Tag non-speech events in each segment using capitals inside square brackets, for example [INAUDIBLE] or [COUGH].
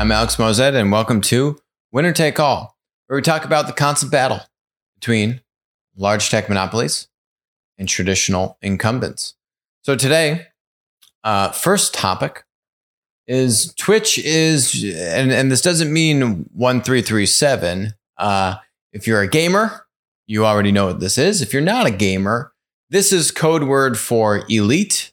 I'm Alex Moazed, and welcome to Winner Take All, where we talk about the constant battle between large tech monopolies and traditional incumbents. So today, uh, first topic is Twitch is, and, and this doesn't mean 1337. Uh, if you're a gamer, you already know what this is. If you're not a gamer, this is code word for elite.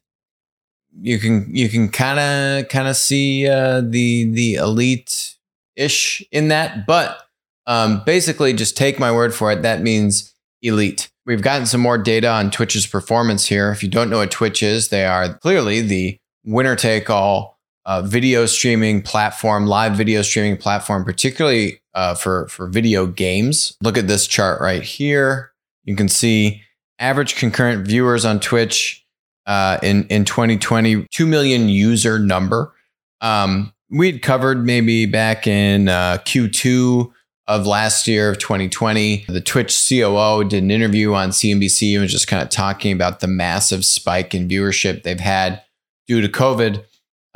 You can you can kind of kind of see uh, the the elite ish in that, but um, basically just take my word for it. That means elite. We've gotten some more data on Twitch's performance here. If you don't know what Twitch is, they are clearly the winner take all uh, video streaming platform, live video streaming platform, particularly uh, for for video games. Look at this chart right here. You can see average concurrent viewers on Twitch uh, in in 2020, two million user number. Um, we'd covered maybe back in uh, Q2 of last year of 2020. The Twitch COO did an interview on CNBC and was just kind of talking about the massive spike in viewership they've had due to COVID.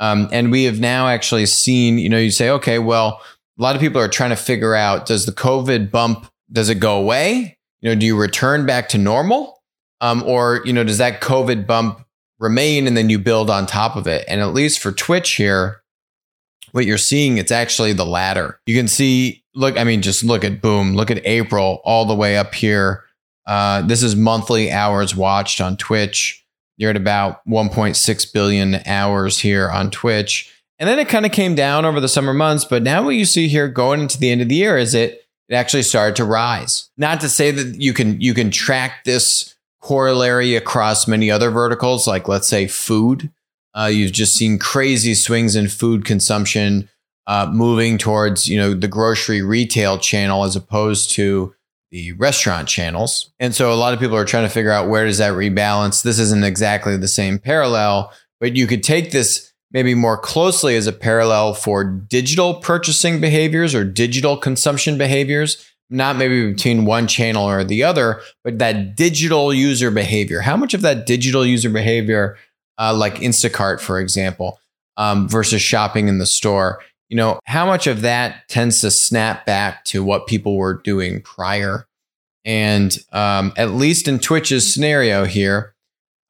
Um, and we have now actually seen, you know, you say, okay, well, a lot of people are trying to figure out does the COVID bump, does it go away? You know, do you return back to normal? Um, or, you know, does that COVID bump remain and then you build on top of it? And at least for Twitch here, what you're seeing, it's actually the latter. You can see, look, I mean, just look at boom, look at April all the way up here. Uh, this is monthly hours watched on Twitch. You're at about 1.6 billion hours here on Twitch. And then it kind of came down over the summer months. But now what you see here going into the end of the year is it it actually started to rise. Not to say that you can you can track this corollary across many other verticals, like let's say food. Uh, you've just seen crazy swings in food consumption, uh, moving towards you know the grocery retail channel as opposed to the restaurant channels. And so a lot of people are trying to figure out where does that rebalance. This isn't exactly the same parallel, but you could take this maybe more closely as a parallel for digital purchasing behaviors or digital consumption behaviors, not maybe between one channel or the other, but that digital user behavior. How much of that digital user behavior, uh, like Instacart, for example, um, versus shopping in the store, you know, how much of that tends to snap back to what people were doing prior? And um, at least in Twitch's scenario here,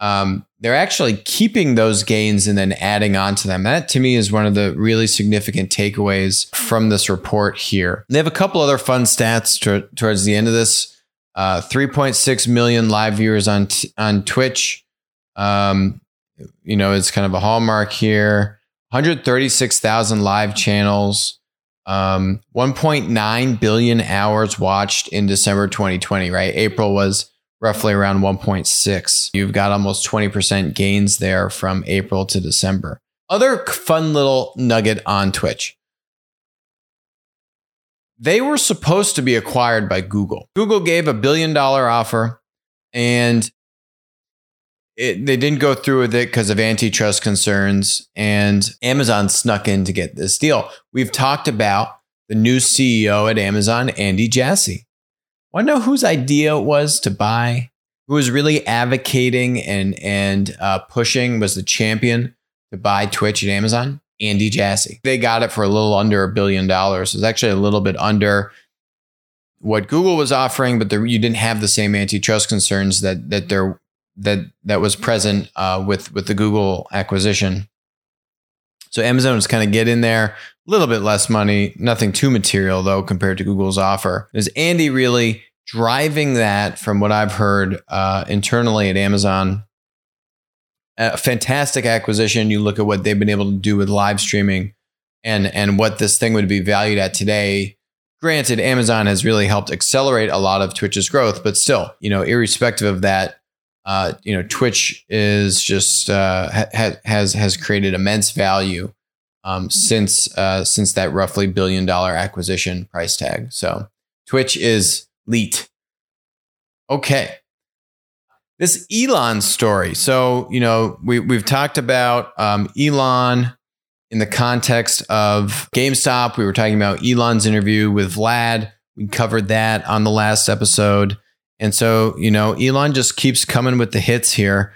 um, they're actually keeping those gains and then adding on to them. That to me is one of the really significant takeaways from this report here. They have a couple other fun stats to, towards the end of this. Uh, 3.6 million live viewers on t- on Twitch. Um, you know, it's kind of a hallmark here. 136,000 live channels. Um, 1.9 billion hours watched in December 2020. Right, April was roughly around 1.6. You've got almost 20% gains there from April to December. Other fun little nugget on Twitch. They were supposed to be acquired by Google. Google gave a billion dollar offer and it, they didn't go through with it because of antitrust concerns. And Amazon snuck in to get this deal. We've talked about the new CEO at Amazon, Andy Jassy. Want to know whose idea it was to buy? Who was really advocating and and uh, pushing was the champion to buy Twitch at Amazon? Andy Jassy. They got it for a little under a billion dollars. It was actually a little bit under what Google was offering, but there, you didn't have the same antitrust concerns that that there that that was present uh, with with the Google acquisition. So Amazon was kind of get in there, little bit less money, nothing too material though compared to Google's offer. Is Andy really driving that from what I've heard uh, internally at Amazon? A fantastic acquisition. You look at what they've been able to do with live streaming and and what this thing would be valued at today. Granted, Amazon has really helped accelerate a lot of Twitch's growth, but still, you know, irrespective of that, uh, you know, Twitch is just uh, ha- has has created immense value um, since uh, since that roughly billion dollar acquisition price tag. So Twitch is leet. Okay. This Elon story. So, you know, we, we've talked about um, Elon in the context of GameStop. We were talking about Elon's interview with Vlad. We covered that on the last episode. And so, you know, Elon just keeps coming with the hits here.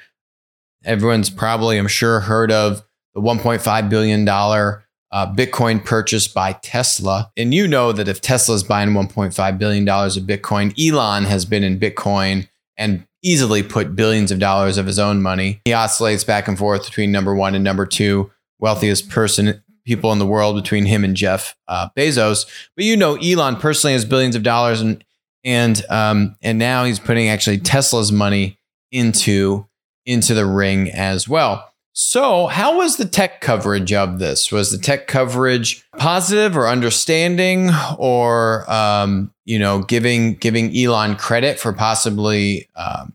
Everyone's probably, I'm sure, heard of the $1.5 billion uh, Bitcoin purchase by Tesla. And you know that if Tesla is buying $1.5 billion of Bitcoin, Elon has been in Bitcoin and easily put billions of dollars of his own money. He oscillates back and forth between number one and number two, wealthiest person people in the world between him and Jeff uh, Bezos. But you know, Elon personally has billions of dollars, and and um, and now he's putting actually Tesla's money into into the ring as well. So, how was the tech coverage of this? Was the tech coverage positive or understanding, or um, you know, giving giving Elon credit for possibly um,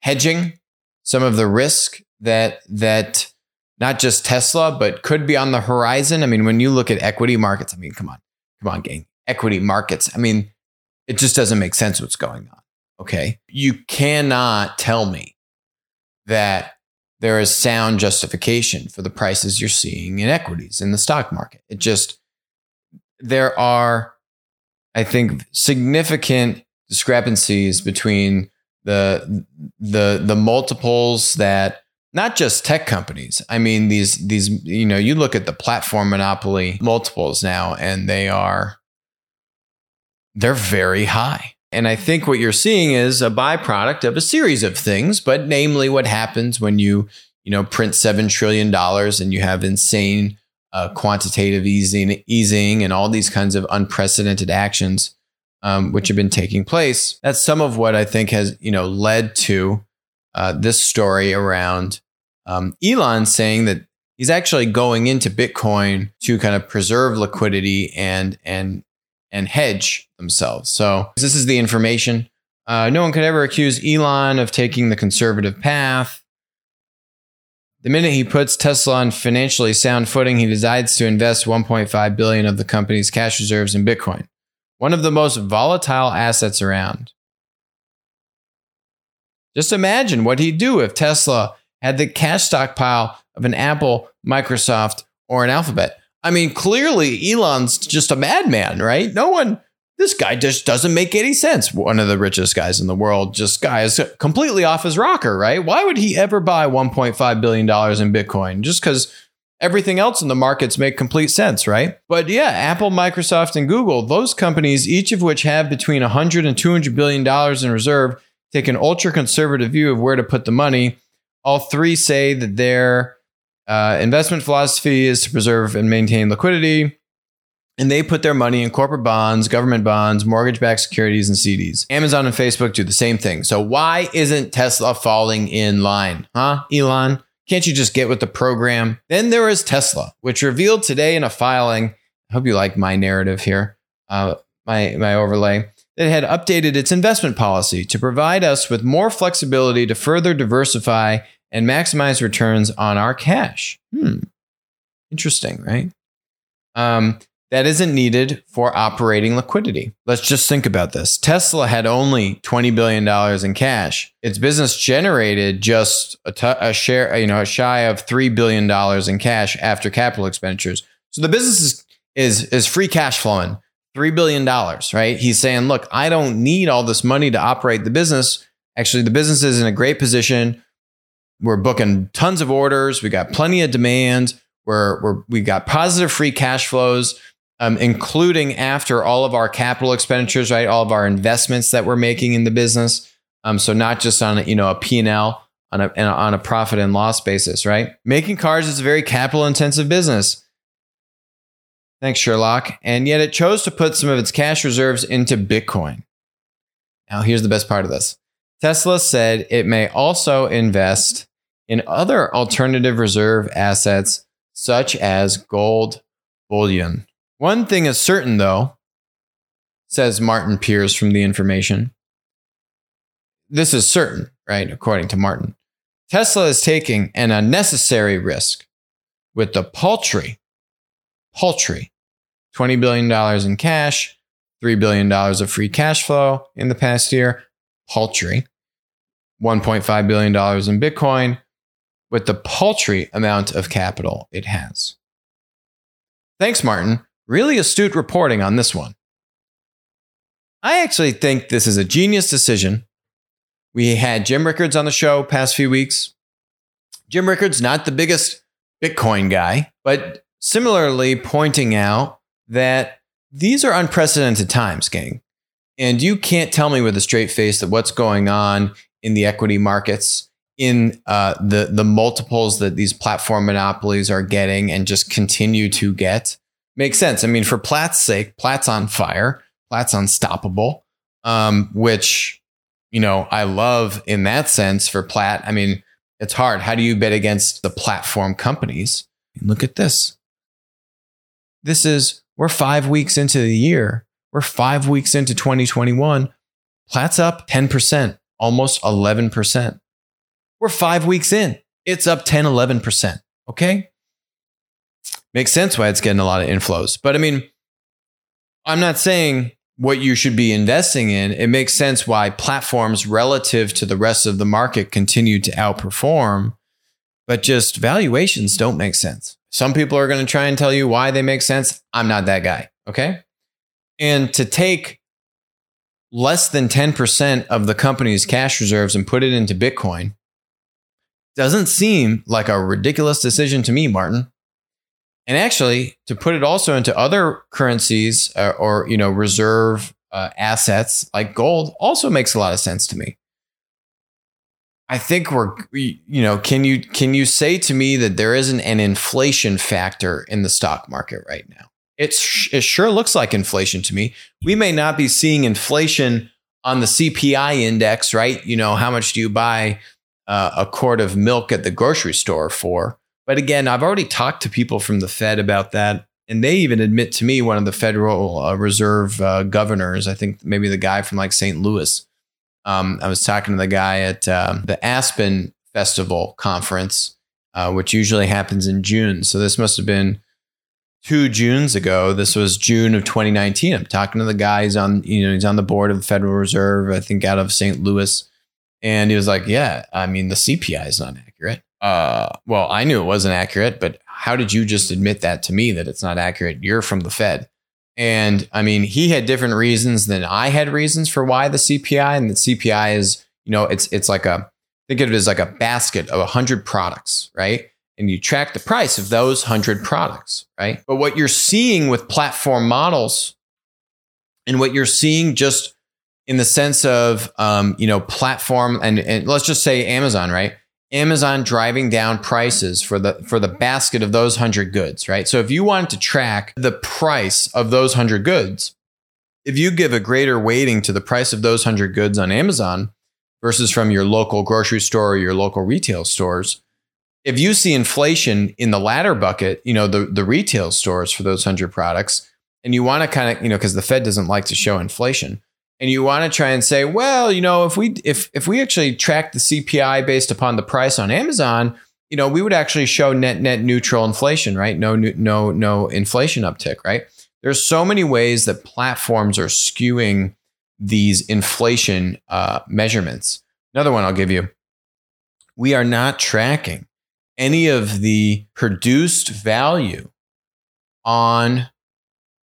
hedging some of the risk that that not just Tesla, but could be on the horizon? I mean, when you look at equity markets, I mean, come on, come on, gang, equity markets. I mean, it just doesn't make sense what's going on. Okay, you cannot tell me that there is sound justification for the prices you're seeing in equities in the stock market. It just, there are, I think, significant discrepancies between the the the multiples that not just tech companies. I mean these these you know you look at the platform monopoly multiples now and they are they're very high. And I think what you're seeing is a byproduct of a series of things, but namely what happens when you, you know, print $7 trillion and you have insane uh, quantitative easing, easing and all these kinds of unprecedented actions, um, which have been taking place. That's some of what I think has, you know, led to uh, this story around um, Elon saying that he's actually going into Bitcoin to kind of preserve liquidity and, and and hedge themselves. So this is the information. Uh, no one could ever accuse Elon of taking the conservative path. The minute he puts Tesla on financially sound footing, he decides to invest 1.5 billion of the company's cash reserves in Bitcoin, one of the most volatile assets around. Just imagine what he'd do if Tesla had the cash stockpile of an Apple, Microsoft, or an Alphabet. I mean, clearly Elon's just a madman, right? No one, this guy just doesn't make any sense. One of the richest guys in the world, just guy is completely off his rocker, right? Why would he ever buy $1.5 billion in Bitcoin? Just because everything else in the markets make complete sense, right? But yeah, Apple, Microsoft, and Google, those companies, each of which have between 100 and 200 billion dollars in reserve, take an ultra conservative view of where to put the money. All three say that they're uh, investment philosophy is to preserve and maintain liquidity. And they put their money in corporate bonds, government bonds, mortgage backed securities, and CDs. Amazon and Facebook do the same thing. So, why isn't Tesla falling in line? Huh, Elon? Can't you just get with the program? Then there is Tesla, which revealed today in a filing. I hope you like my narrative here, uh, my, my overlay. That had updated its investment policy to provide us with more flexibility to further diversify and maximize returns on our cash. Hmm. Interesting, right? Um, that isn't needed for operating liquidity. Let's just think about this. Tesla had only $20 billion in cash. Its business generated just a, t- a share, you know, a shy of $3 billion in cash after capital expenditures. So the business is, is, is free cash flowing $3 billion, right? He's saying, look, I don't need all this money to operate the business. Actually, the business is in a great position. We're booking tons of orders. We got plenty of demand. We're, we're we got positive free cash flows, um, including after all of our capital expenditures, right? All of our investments that we're making in the business. Um, so not just on you know a P and L on a on a profit and loss basis, right? Making cars is a very capital intensive business. Thanks, Sherlock. And yet it chose to put some of its cash reserves into Bitcoin. Now, here's the best part of this Tesla said it may also invest in other alternative reserve assets such as gold bullion. One thing is certain, though, says Martin Peers from the information. This is certain, right? According to Martin. Tesla is taking an unnecessary risk with the paltry, paltry $20 billion in cash, $3 billion of free cash flow in the past year, paltry, $1.5 billion in Bitcoin, with the paltry amount of capital it has. Thanks, Martin. Really astute reporting on this one. I actually think this is a genius decision. We had Jim Rickards on the show past few weeks. Jim Rickards, not the biggest Bitcoin guy, but similarly pointing out that these are unprecedented times, gang. And you can't tell me with a straight face that what's going on in the equity markets, in uh, the the multiples that these platform monopolies are getting and just continue to get makes sense. I mean, for PLAT's sake, PLAT's on fire, PLAT's unstoppable, um, which you know I love in that sense for PLAT. I mean, it's hard. How do you bet against the platform companies? Look at this. This is we're five weeks into the year we're five weeks into 2021. PLAT's up 10%, almost 11%. We're five weeks in. It's up 10, 11%. Okay. Makes sense why it's getting a lot of inflows. But I mean, I'm not saying what you should be investing in. It makes sense why platforms relative to the rest of the market continue to outperform, but just valuations don't make sense. Some people are going to try and tell you why they make sense. I'm not that guy. Okay. And to take less than 10% of the company's cash reserves and put it into Bitcoin doesn't seem like a ridiculous decision to me, Martin. And actually, to put it also into other currencies uh, or you know reserve uh, assets like gold also makes a lot of sense to me. I think we're you know can you can you say to me that there isn't an inflation factor in the stock market right now? It's, it sure looks like inflation to me. We may not be seeing inflation on the CPI index, right? You know, how much do you buy uh, a quart of milk at the grocery store for? But again, I've already talked to people from the Fed about that. And they even admit to me, one of the Federal uh, Reserve uh, governors, I think maybe the guy from like St. Louis. Um, I was talking to the guy at um, the Aspen Festival conference, uh, which usually happens in June. So this must have been two Junes ago. This was June of 2019. I'm talking to the guy. He's on, you know, he's on the board of the Federal Reserve, I think out of St. Louis. And he was like, Yeah, I mean, the CPI is not accurate. Uh, well, I knew it wasn't accurate, but how did you just admit that to me that it's not accurate? You're from the Fed. And I mean, he had different reasons than I had reasons for why the CPI and the CPI is, you know, it's it's like a think of it as like a basket of 100 products, right? and you track the price of those 100 products, right? But what you're seeing with platform models and what you're seeing just in the sense of, um, you know, platform and, and let's just say Amazon, right? Amazon driving down prices for the for the basket of those 100 goods, right? So if you wanted to track the price of those 100 goods, if you give a greater weighting to the price of those 100 goods on Amazon versus from your local grocery store or your local retail stores, if you see inflation in the latter bucket, you know, the, the retail stores for those 100 products, and you want to kind of, you know, because the Fed doesn't like to show inflation, and you want to try and say, well, you know, if we if if we actually track the CPI based upon the price on Amazon, you know, we would actually show net net neutral inflation, right? No no no inflation uptick, right? There's so many ways that platforms are skewing these inflation uh, measurements. Another one I'll give you: we are not tracking any of the produced value on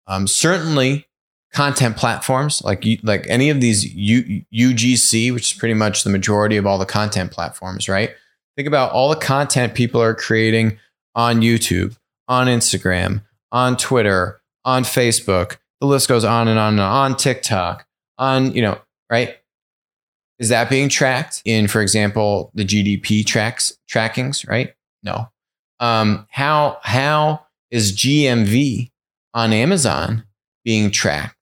um, certainly content platforms like like any of these U, UGC, which is pretty much the majority of all the content platforms, right? Think about all the content people are creating on YouTube, on Instagram, on Twitter, on Facebook. The list goes on and on and on, on TikTok, on, you know, right? Is that being tracked in, for example, the GDP tracks trackings, right? No. Um, how how is GMV on Amazon being tracked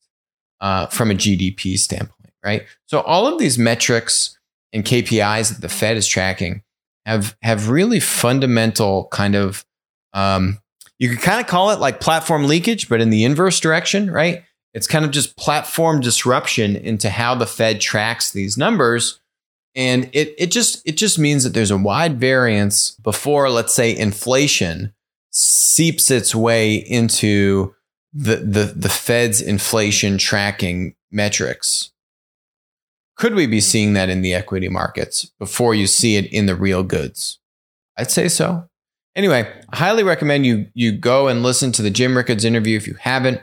uh, from a GDP standpoint? Right. So all of these metrics and KPIs that the Fed is tracking have have really fundamental kind of um, you could kind of call it like platform leakage, but in the inverse direction, right? It's kind of just platform disruption into how the Fed tracks these numbers and it, it just it just means that there's a wide variance before, let's say, inflation seeps its way into the, the, the Fed's inflation tracking metrics. Could we be seeing that in the equity markets before you see it in the real goods? I'd say so. Anyway, I highly recommend you you go and listen to the Jim Rickards interview if you haven't.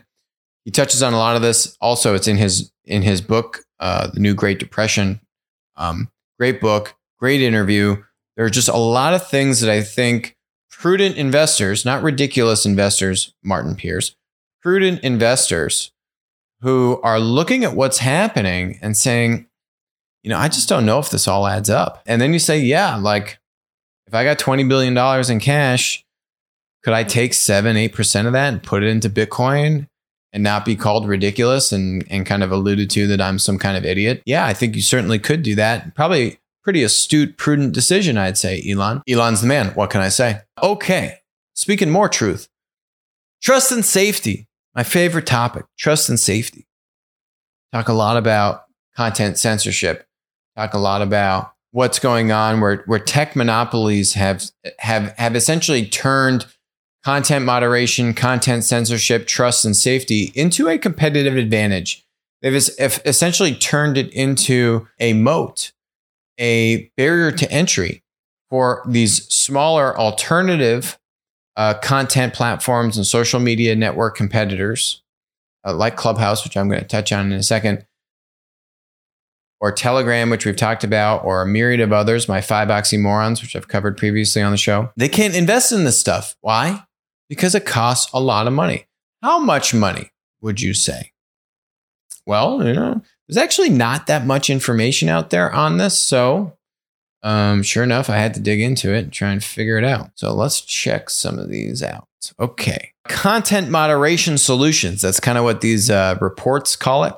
He touches on a lot of this. Also, it's in his in his book, uh, The New Great Depression. Um, Great book, great interview. There are just a lot of things that I think prudent investors, not ridiculous investors, Martin Peers, prudent investors who are looking at what's happening and saying, you know, I just don't know if this all adds up. And then you say, yeah, like if I got $20 billion in cash, could I take seven, 8% of that and put it into Bitcoin and not be called ridiculous and, and kind of alluded to that I'm some kind of idiot? Yeah, I think you certainly could do that. Probably pretty astute, prudent decision, I'd say, Elon. Elon's the man. What can I say? Okay. Speaking more truth, trust and safety. My favorite topic, trust and safety. Talk a lot about content censorship. Talk a lot about what's going on where, where tech monopolies have, have, have essentially turned content moderation, content censorship, trust and safety into a competitive advantage. They've essentially turned it into a moat a barrier to entry for these smaller alternative uh, content platforms and social media network competitors uh, like Clubhouse, which I'm going to touch on in a second, or Telegram, which we've talked about, or a myriad of others, my five oxymorons, which I've covered previously on the show. They can't invest in this stuff. Why? Because it costs a lot of money. How much money would you say? Well, you know, there's actually not that much information out there on this. So, um, sure enough, I had to dig into it and try and figure it out. So, let's check some of these out. Okay. Content moderation solutions. That's kind of what these uh, reports call it.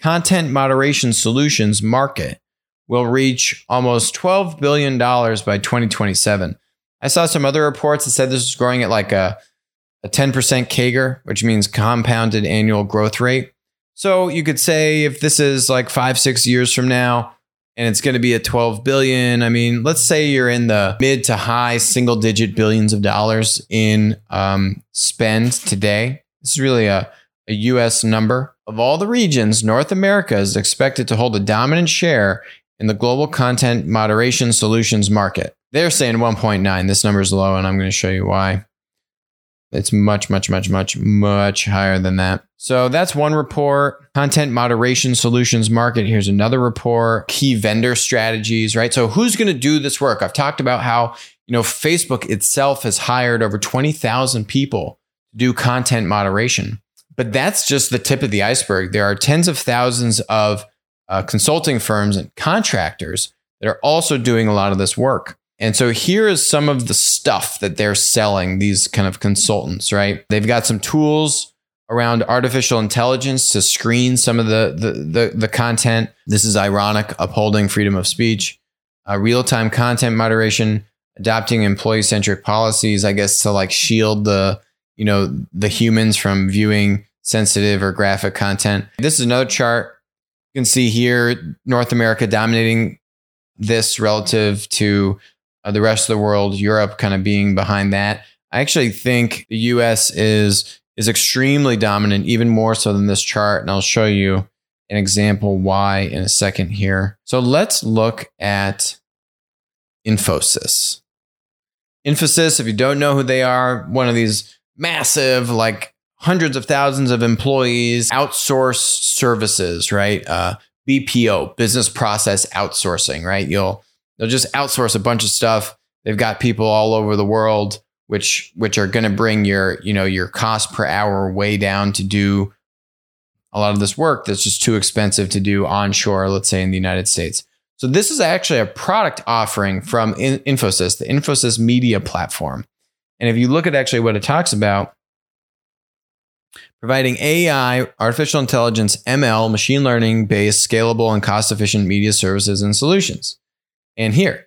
Content moderation solutions market will reach almost $12 billion by 2027. I saw some other reports that said this was growing at like a, a 10% CAGR, which means compounded annual growth rate. So you could say if this is like five, six years from now, and it's going to be at 12 billion. I mean, let's say you're in the mid to high single digit billions of dollars in um, spend today. This is really a, a US number. Of all the regions, North America is expected to hold a dominant share in the global content moderation solutions market. They're saying 1.9. This number is low, and I'm going to show you why. It's much, much, much, much, much higher than that. So that's one report. Content moderation solutions market. Here's another report. Key vendor strategies, right? So who's going to do this work? I've talked about how, you know, Facebook itself has hired over 20,000 people to do content moderation. But that's just the tip of the iceberg. There are tens of thousands of uh, consulting firms and contractors that are also doing a lot of this work. And so here is some of the stuff that they're selling, these kind of consultants, right? They've got some tools around artificial intelligence to screen some of the the the, the content. This is ironic, upholding freedom of speech, uh, real time content moderation, adopting employee centric policies, I guess, to like shield the you know the humans from viewing sensitive or graphic content. This is another chart. You can see here North America dominating this relative to uh, the rest of the world, Europe kind of being behind that. I actually think the US is is extremely dominant, even more so than this chart. And I'll show you an example why in a second here. So let's look at Infosys. Infosys, if you don't know who they are, one of these massive, like hundreds of thousands of employees, outsource services, right? Uh, BPO, business process outsourcing, right? You'll They'll just outsource a bunch of stuff. They've got people all over the world, which which are going to bring your you know your cost per hour way down to do a lot of this work that's just too expensive to do onshore. Let's say in the United States. So this is actually a product offering from Infosys, the Infosys Media Platform. And if you look at actually what it talks about, providing AI, artificial intelligence, ML, machine learning based, scalable, and cost efficient media services and solutions and here.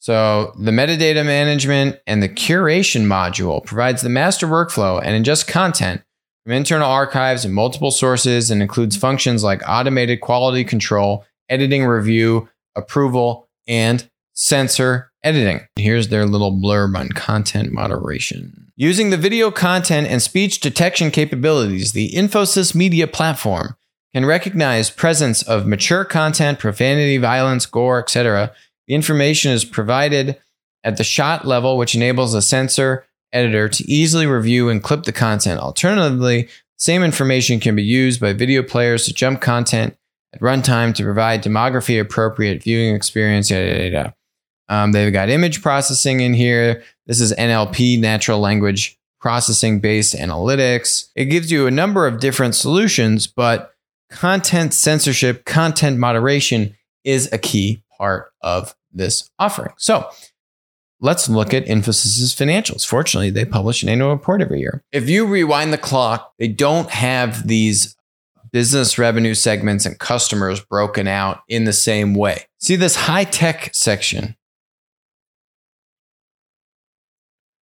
So the metadata management and the curation module provides the master workflow and ingest content from internal archives and multiple sources and includes functions like automated quality control, editing review, approval, and censor editing. Here's their little blurb on content moderation. Using the video content and speech detection capabilities, the Infosys Media Platform can recognize presence of mature content, profanity, violence, gore, etc. The information is provided at the shot level, which enables a censor editor to easily review and clip the content. Alternatively, same information can be used by video players to jump content at runtime to provide demography appropriate viewing experience. Yada, yada, yada. Um, they've got image processing in here. This is NLP, natural language processing based analytics. It gives you a number of different solutions, but content censorship, content moderation is a key part of this offering. So let's look at Infosys's financials. Fortunately, they publish an annual report every year. If you rewind the clock, they don't have these business revenue segments and customers broken out in the same way. See this high tech section.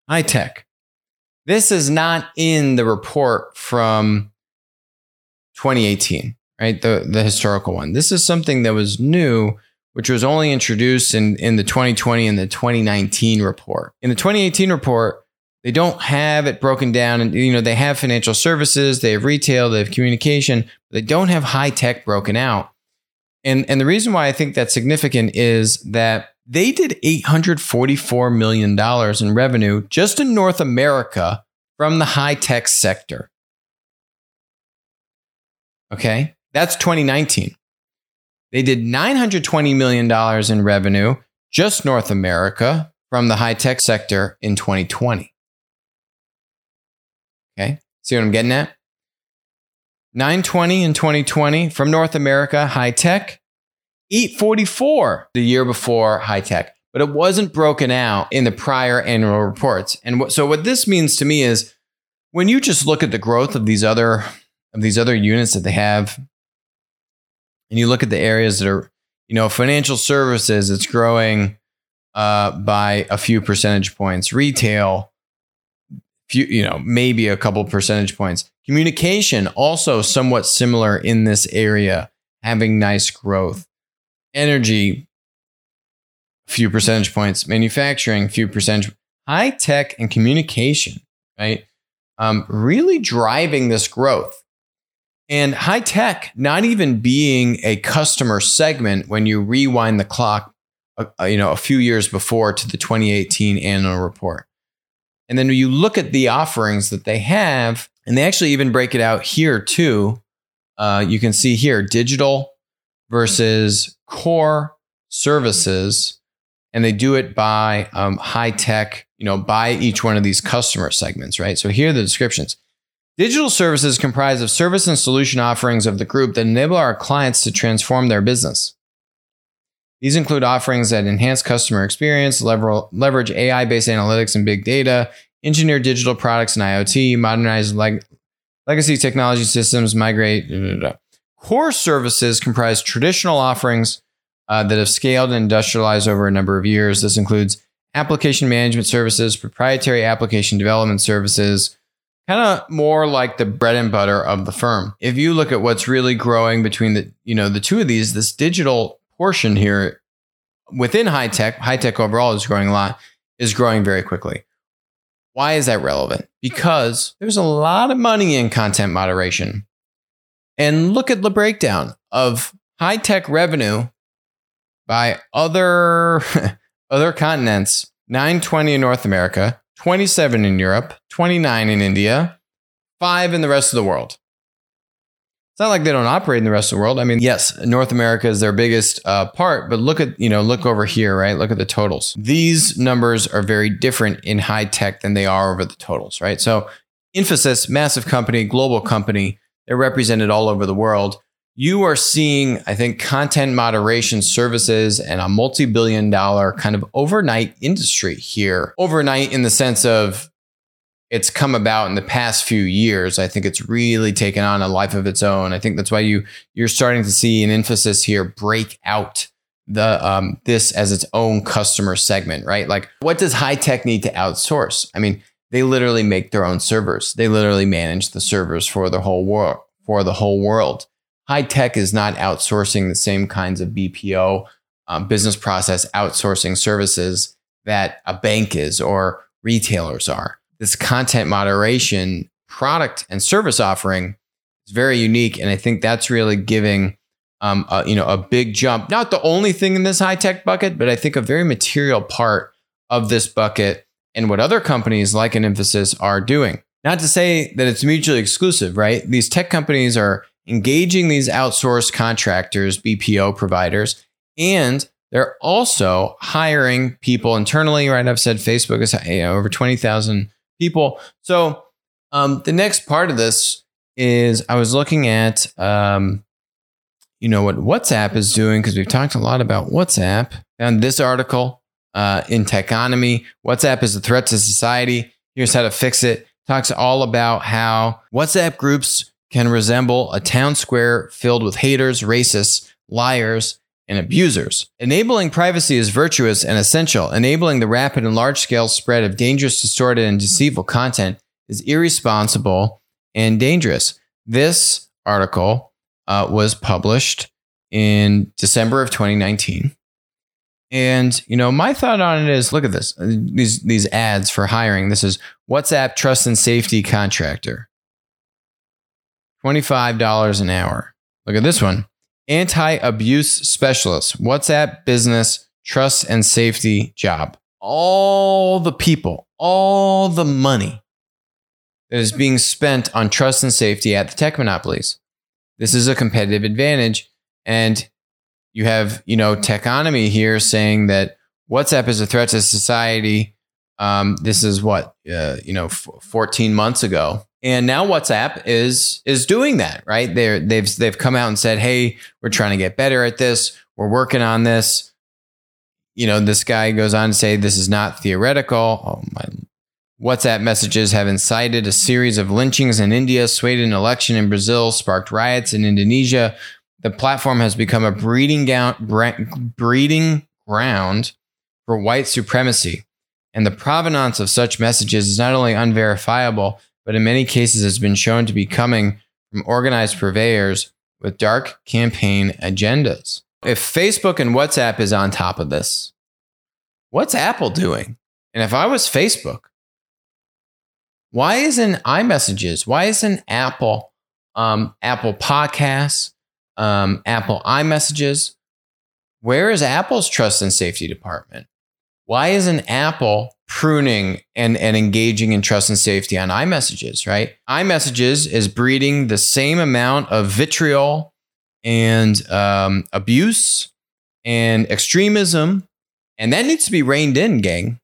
High tech. This is not in the report from 2018, right? The, the historical one. This is something that was new, which was only introduced in, in the 2020 and the 2019 report. In the 2018 report, they don't have it broken down and you know they have financial services they have retail they have communication but they don't have high tech broken out and and the reason why i think that's significant is that they did 844 million dollars in revenue just in north america from the high tech sector okay that's 2019 they did 920 million dollars in revenue just north america from the high tech sector in 2020 Okay. See what I'm getting at? 920 in 2020 from North America, high tech. 844 the year before high tech, but it wasn't broken out in the prior annual reports. And so what this means to me is when you just look at the growth of these other of these other units that they have and you look at the areas that are you know financial services it's growing uh, by a few percentage points retail few, you know, maybe a couple percentage points. Communication also somewhat similar in this area, having nice growth. Energy, few percentage points. Manufacturing, few percentage. High tech and communication, right? Um, really driving this growth. And high tech, not even being a customer segment when you rewind the clock, uh, uh you know, a few years before to the 2018 annual report. And then you look at the offerings that they have, and they actually even break it out here too. Uh, you can see here digital versus core services, and they do it by um, high tech, you know, by each one of these customer segments, right? So here are the descriptions. Digital services comprise of service and solution offerings of the group that enable our clients to transform their business. These include offerings that enhance customer experience, leverage AI based analytics and big data, engineer digital products and IoT, modernize leg- legacy technology systems, migrate. Blah, blah, blah. Core services comprise traditional offerings uh, that have scaled and industrialized over a number of years. This includes application management services, proprietary application development services, kind of more like the bread and butter of the firm. If you look at what's really growing between the, you know, the two of these, this digital portion here within high tech, high tech overall is growing a lot, is growing very quickly. Why is that relevant? Because there's a lot of money in content moderation. And look at the breakdown of high tech revenue by other, [LAUGHS] other continents 920 in North America, 27 in Europe, 29 in India, five in the rest of the world. It's not like they don't operate in the rest of the world. I mean, yes, North America is their biggest uh, part, but look at, you know, look over here, right? Look at the totals. These numbers are very different in high tech than they are over the totals, right? So, Infosys, massive company, global company, they're represented all over the world. You are seeing, I think, content moderation services and a multi billion dollar kind of overnight industry here. Overnight in the sense of it's come about in the past few years. I think it's really taken on a life of its own. I think that's why you you're starting to see an emphasis here break out the um, this as its own customer segment, right? Like, what does high tech need to outsource? I mean, they literally make their own servers. They literally manage the servers for the whole world. For the whole world, high tech is not outsourcing the same kinds of BPO um, business process outsourcing services that a bank is or retailers are this content moderation product and service offering is very unique. And I think that's really giving um, a, you know, a big jump. Not the only thing in this high tech bucket, but I think a very material part of this bucket and what other companies like an Infosys are doing. Not to say that it's mutually exclusive, right? These tech companies are engaging these outsourced contractors, BPO providers, and they're also hiring people internally, right? I've said Facebook is you know, over 20,000 people. So um, the next part of this is I was looking at, um, you know, what WhatsApp is doing because we've talked a lot about WhatsApp. And this article uh, in Techonomy, WhatsApp is a threat to society. Here's how to fix it. Talks all about how WhatsApp groups can resemble a town square filled with haters, racists, liars, and abusers. Enabling privacy is virtuous and essential. Enabling the rapid and large scale spread of dangerous, distorted, and deceitful content is irresponsible and dangerous. This article uh, was published in December of 2019. And you know, my thought on it is, look at this. These these ads for hiring. This is WhatsApp Trust and Safety Contractor. $25 an hour. Look at this one anti abuse specialist, WhatsApp business trust and safety job. All the people, all the money that is being spent on trust and safety at the tech monopolies. This is a competitive advantage. And you have, you know, Techonomy here saying that WhatsApp is a threat to society. Um, this is what, uh, you know, f- 14 months ago. And now WhatsApp is is doing that, right? They're they've they've come out and said, "Hey, we're trying to get better at this. We're working on this." You know, this guy goes on to say, "This is not theoretical." Oh my WhatsApp messages have incited a series of lynchings in India, swayed an election in Brazil, sparked riots in Indonesia. The platform has become a breeding, gown, breeding ground for white supremacy. And the provenance of such messages is not only unverifiable, but in many cases has been shown to be coming from organized purveyors with dark campaign agendas. If Facebook and WhatsApp is on top of this, what's Apple doing? And if I was Facebook, why isn't iMessages? Why isn't Apple, um, Apple Podcasts, um, Apple iMessages? Where is Apple's trust and safety department? Why isn't Apple pruning and, and engaging in trust and safety on iMessages, right? iMessages is breeding the same amount of vitriol and um, abuse and extremism, and that needs to be reined in, gang.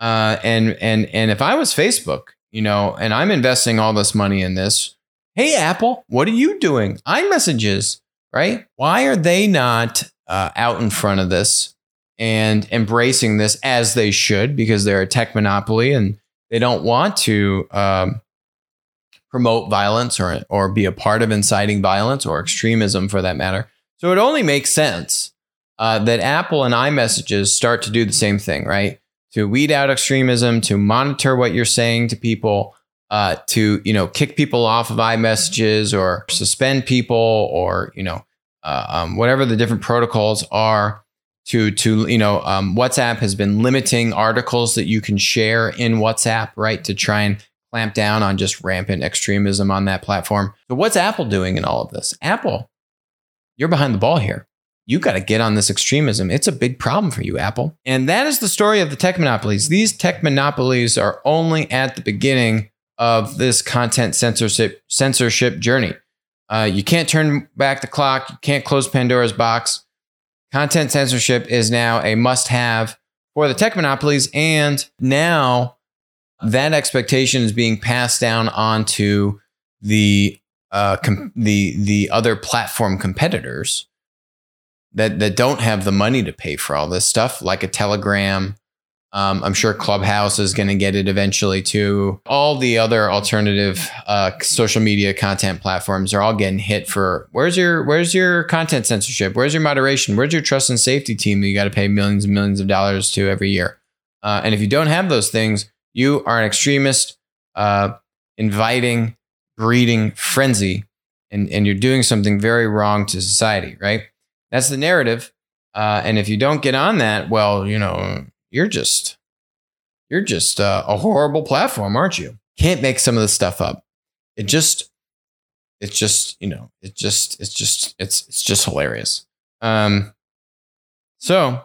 Uh, and and and if I was Facebook, you know, and I'm investing all this money in this, hey Apple, what are you doing? iMessages, right? Why are they not uh, out in front of this? And embracing this as they should because they're a tech monopoly and they don't want to um, promote violence or, or be a part of inciting violence or extremism for that matter. So it only makes sense uh, that Apple and iMessages start to do the same thing, right? To weed out extremism, to monitor what you're saying to people, uh, to you know kick people off of iMessages or suspend people or you know uh, um, whatever the different protocols are to to you know um, WhatsApp has been limiting articles that you can share in WhatsApp, right, to try and clamp down on just rampant extremism on that platform. So what's Apple doing in all of this? Apple, you're behind the ball here. You got to get on this extremism. It's a big problem for you, Apple. And that is the story of the tech monopolies. These tech monopolies are only at the beginning of this content censorship censorship journey. Uh, you can't turn back the clock. You can't close Pandora's box. Content censorship is now a must have for the tech monopolies. And now that expectation is being passed down onto the uh, com- the the other platform competitors that that don't have the money to pay for all this stuff, like a Telegram, um, I'm sure Clubhouse is going to get it eventually too. All the other alternative uh, social media content platforms are all getting hit for where's your where's your content censorship? Where's your moderation? Where's your trust and safety team that you got to pay millions and millions of dollars to every year? Uh, and if you don't have those things, you are an extremist, uh, inviting, breeding frenzy, and and you're doing something very wrong to society. Right? That's the narrative. Uh, and if you don't get on that, well, you know you're just you're just uh, a horrible platform, aren't you? Can't make some of this stuff up. It just it's just you know it just it's just it's it's just hilarious. Um, so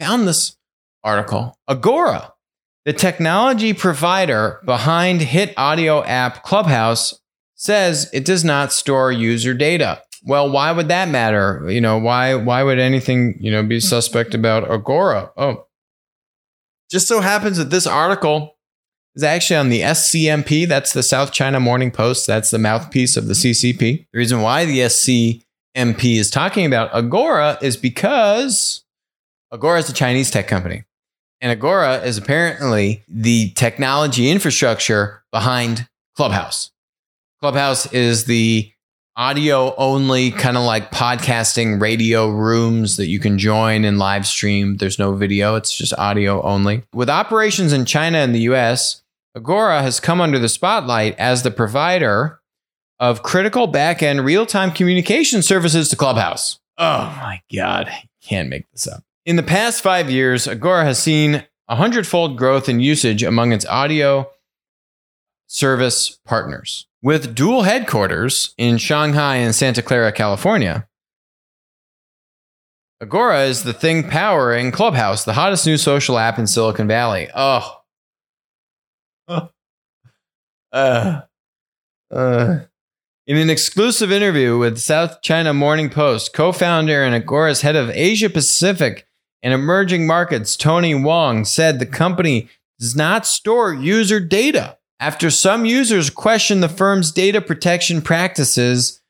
found this article. Agora, the technology provider behind hit audio app Clubhouse, says it does not store user data. Well, why would that matter? You know, why why would anything, you know, be suspect about Agora? Oh. Just so happens that this article is actually on the SCMP, that's the South China Morning Post, that's the mouthpiece of the CCP. The reason why the SCMP is talking about Agora is because Agora is a Chinese tech company. And Agora is apparently the technology infrastructure behind Clubhouse. Clubhouse is the audio only kind of like podcasting radio rooms that you can join and live stream. There's no video, it's just audio only. With operations in China and the US, Agora has come under the spotlight as the provider of critical back-end real-time communication services to Clubhouse. Oh my god, I can't make this up. In the past 5 years, Agora has seen a hundredfold growth in usage among its audio service partners. With dual headquarters in Shanghai and Santa Clara, California, Agora is the thing powering Clubhouse, the hottest new social app in Silicon Valley. Oh. [LAUGHS] Uh, uh. In an exclusive interview with South China Morning Post, co founder and Agora's head of Asia Pacific and emerging markets, Tony Wong, said the company does not store user data after some users questioned the firm's data protection practices,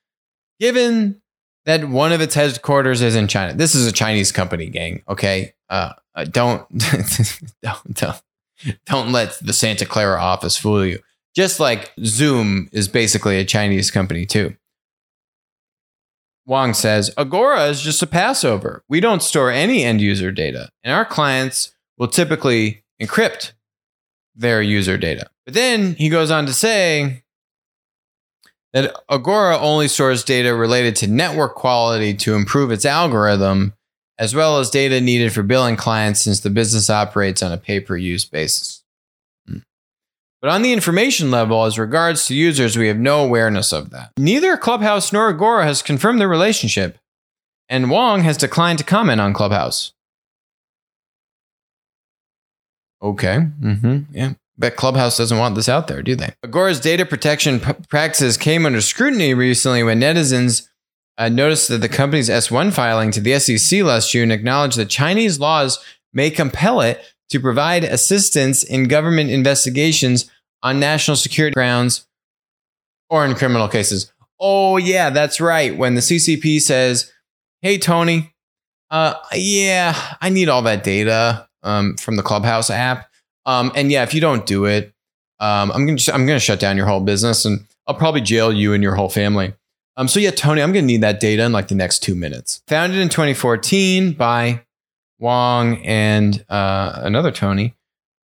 given that one of its headquarters is in China. This is a Chinese company, gang. Okay, uh, uh don't [LAUGHS] don't don't don't let the Santa Clara office fool you. Just like Zoom is basically a Chinese company too. Wong says Agora is just a passover. We don't store any end user data, and our clients will typically encrypt their user data. But then he goes on to say that Agora only stores data related to network quality to improve its algorithm, as well as data needed for billing clients since the business operates on a pay per use basis. Hmm. But on the information level, as regards to users, we have no awareness of that. Neither Clubhouse nor Agora has confirmed the relationship, and Wong has declined to comment on Clubhouse. Okay. Mm-hmm. Yeah. Bet Clubhouse doesn't want this out there, do they? Agora's data protection p- practices came under scrutiny recently when netizens uh, noticed that the company's S1 filing to the SEC last June acknowledged that Chinese laws may compel it to provide assistance in government investigations on national security grounds or in criminal cases. Oh, yeah, that's right. When the CCP says, hey, Tony, uh, yeah, I need all that data um, from the Clubhouse app. Um, and yeah, if you don't do it, um, I'm gonna I'm gonna shut down your whole business, and I'll probably jail you and your whole family. Um, so yeah, Tony, I'm gonna need that data in like the next two minutes. Founded in 2014 by Wong and uh, another Tony,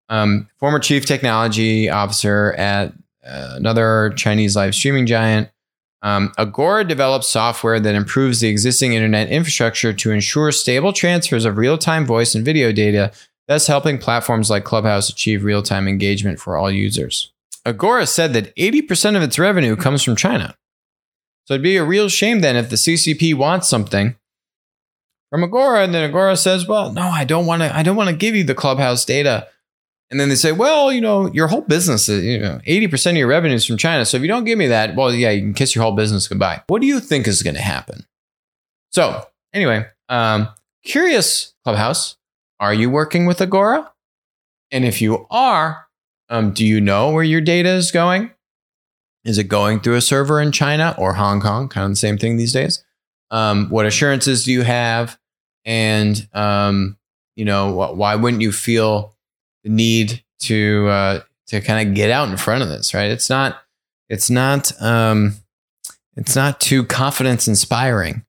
um, former chief technology officer at uh, another Chinese live streaming giant. Um, Agora develops software that improves the existing internet infrastructure to ensure stable transfers of real time voice and video data thus helping platforms like Clubhouse achieve real time engagement for all users. Agora said that 80% of its revenue comes from China. So it'd be a real shame then if the CCP wants something from Agora and then Agora says, "Well, no, I don't want to I don't want to give you the Clubhouse data." And then they say, "Well, you know, your whole business is, you know, 80% of your revenue is from China. So if you don't give me that, well, yeah, you can kiss your whole business goodbye." What do you think is going to happen? So, anyway, um, curious Clubhouse are you working with Agora? And if you are, um, do you know where your data is going? Is it going through a server in China or Hong Kong? Kind of the same thing these days. Um, what assurances do you have? And um, you know, wh- why wouldn't you feel the need to uh, to kind of get out in front of this? Right? It's not. It's not. Um, it's not too confidence inspiring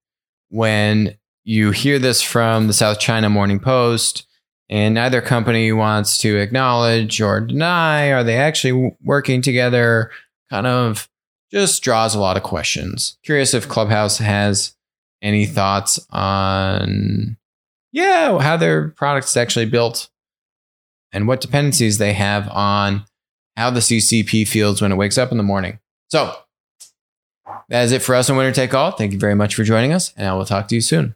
when you hear this from the South China Morning Post, and neither company wants to acknowledge or deny are they actually working together. Kind of just draws a lot of questions. Curious if Clubhouse has any thoughts on, yeah, how their product's actually built and what dependencies they have on how the CCP feels when it wakes up in the morning. So that is it for us on Winner Take All. Thank you very much for joining us, and I will talk to you soon.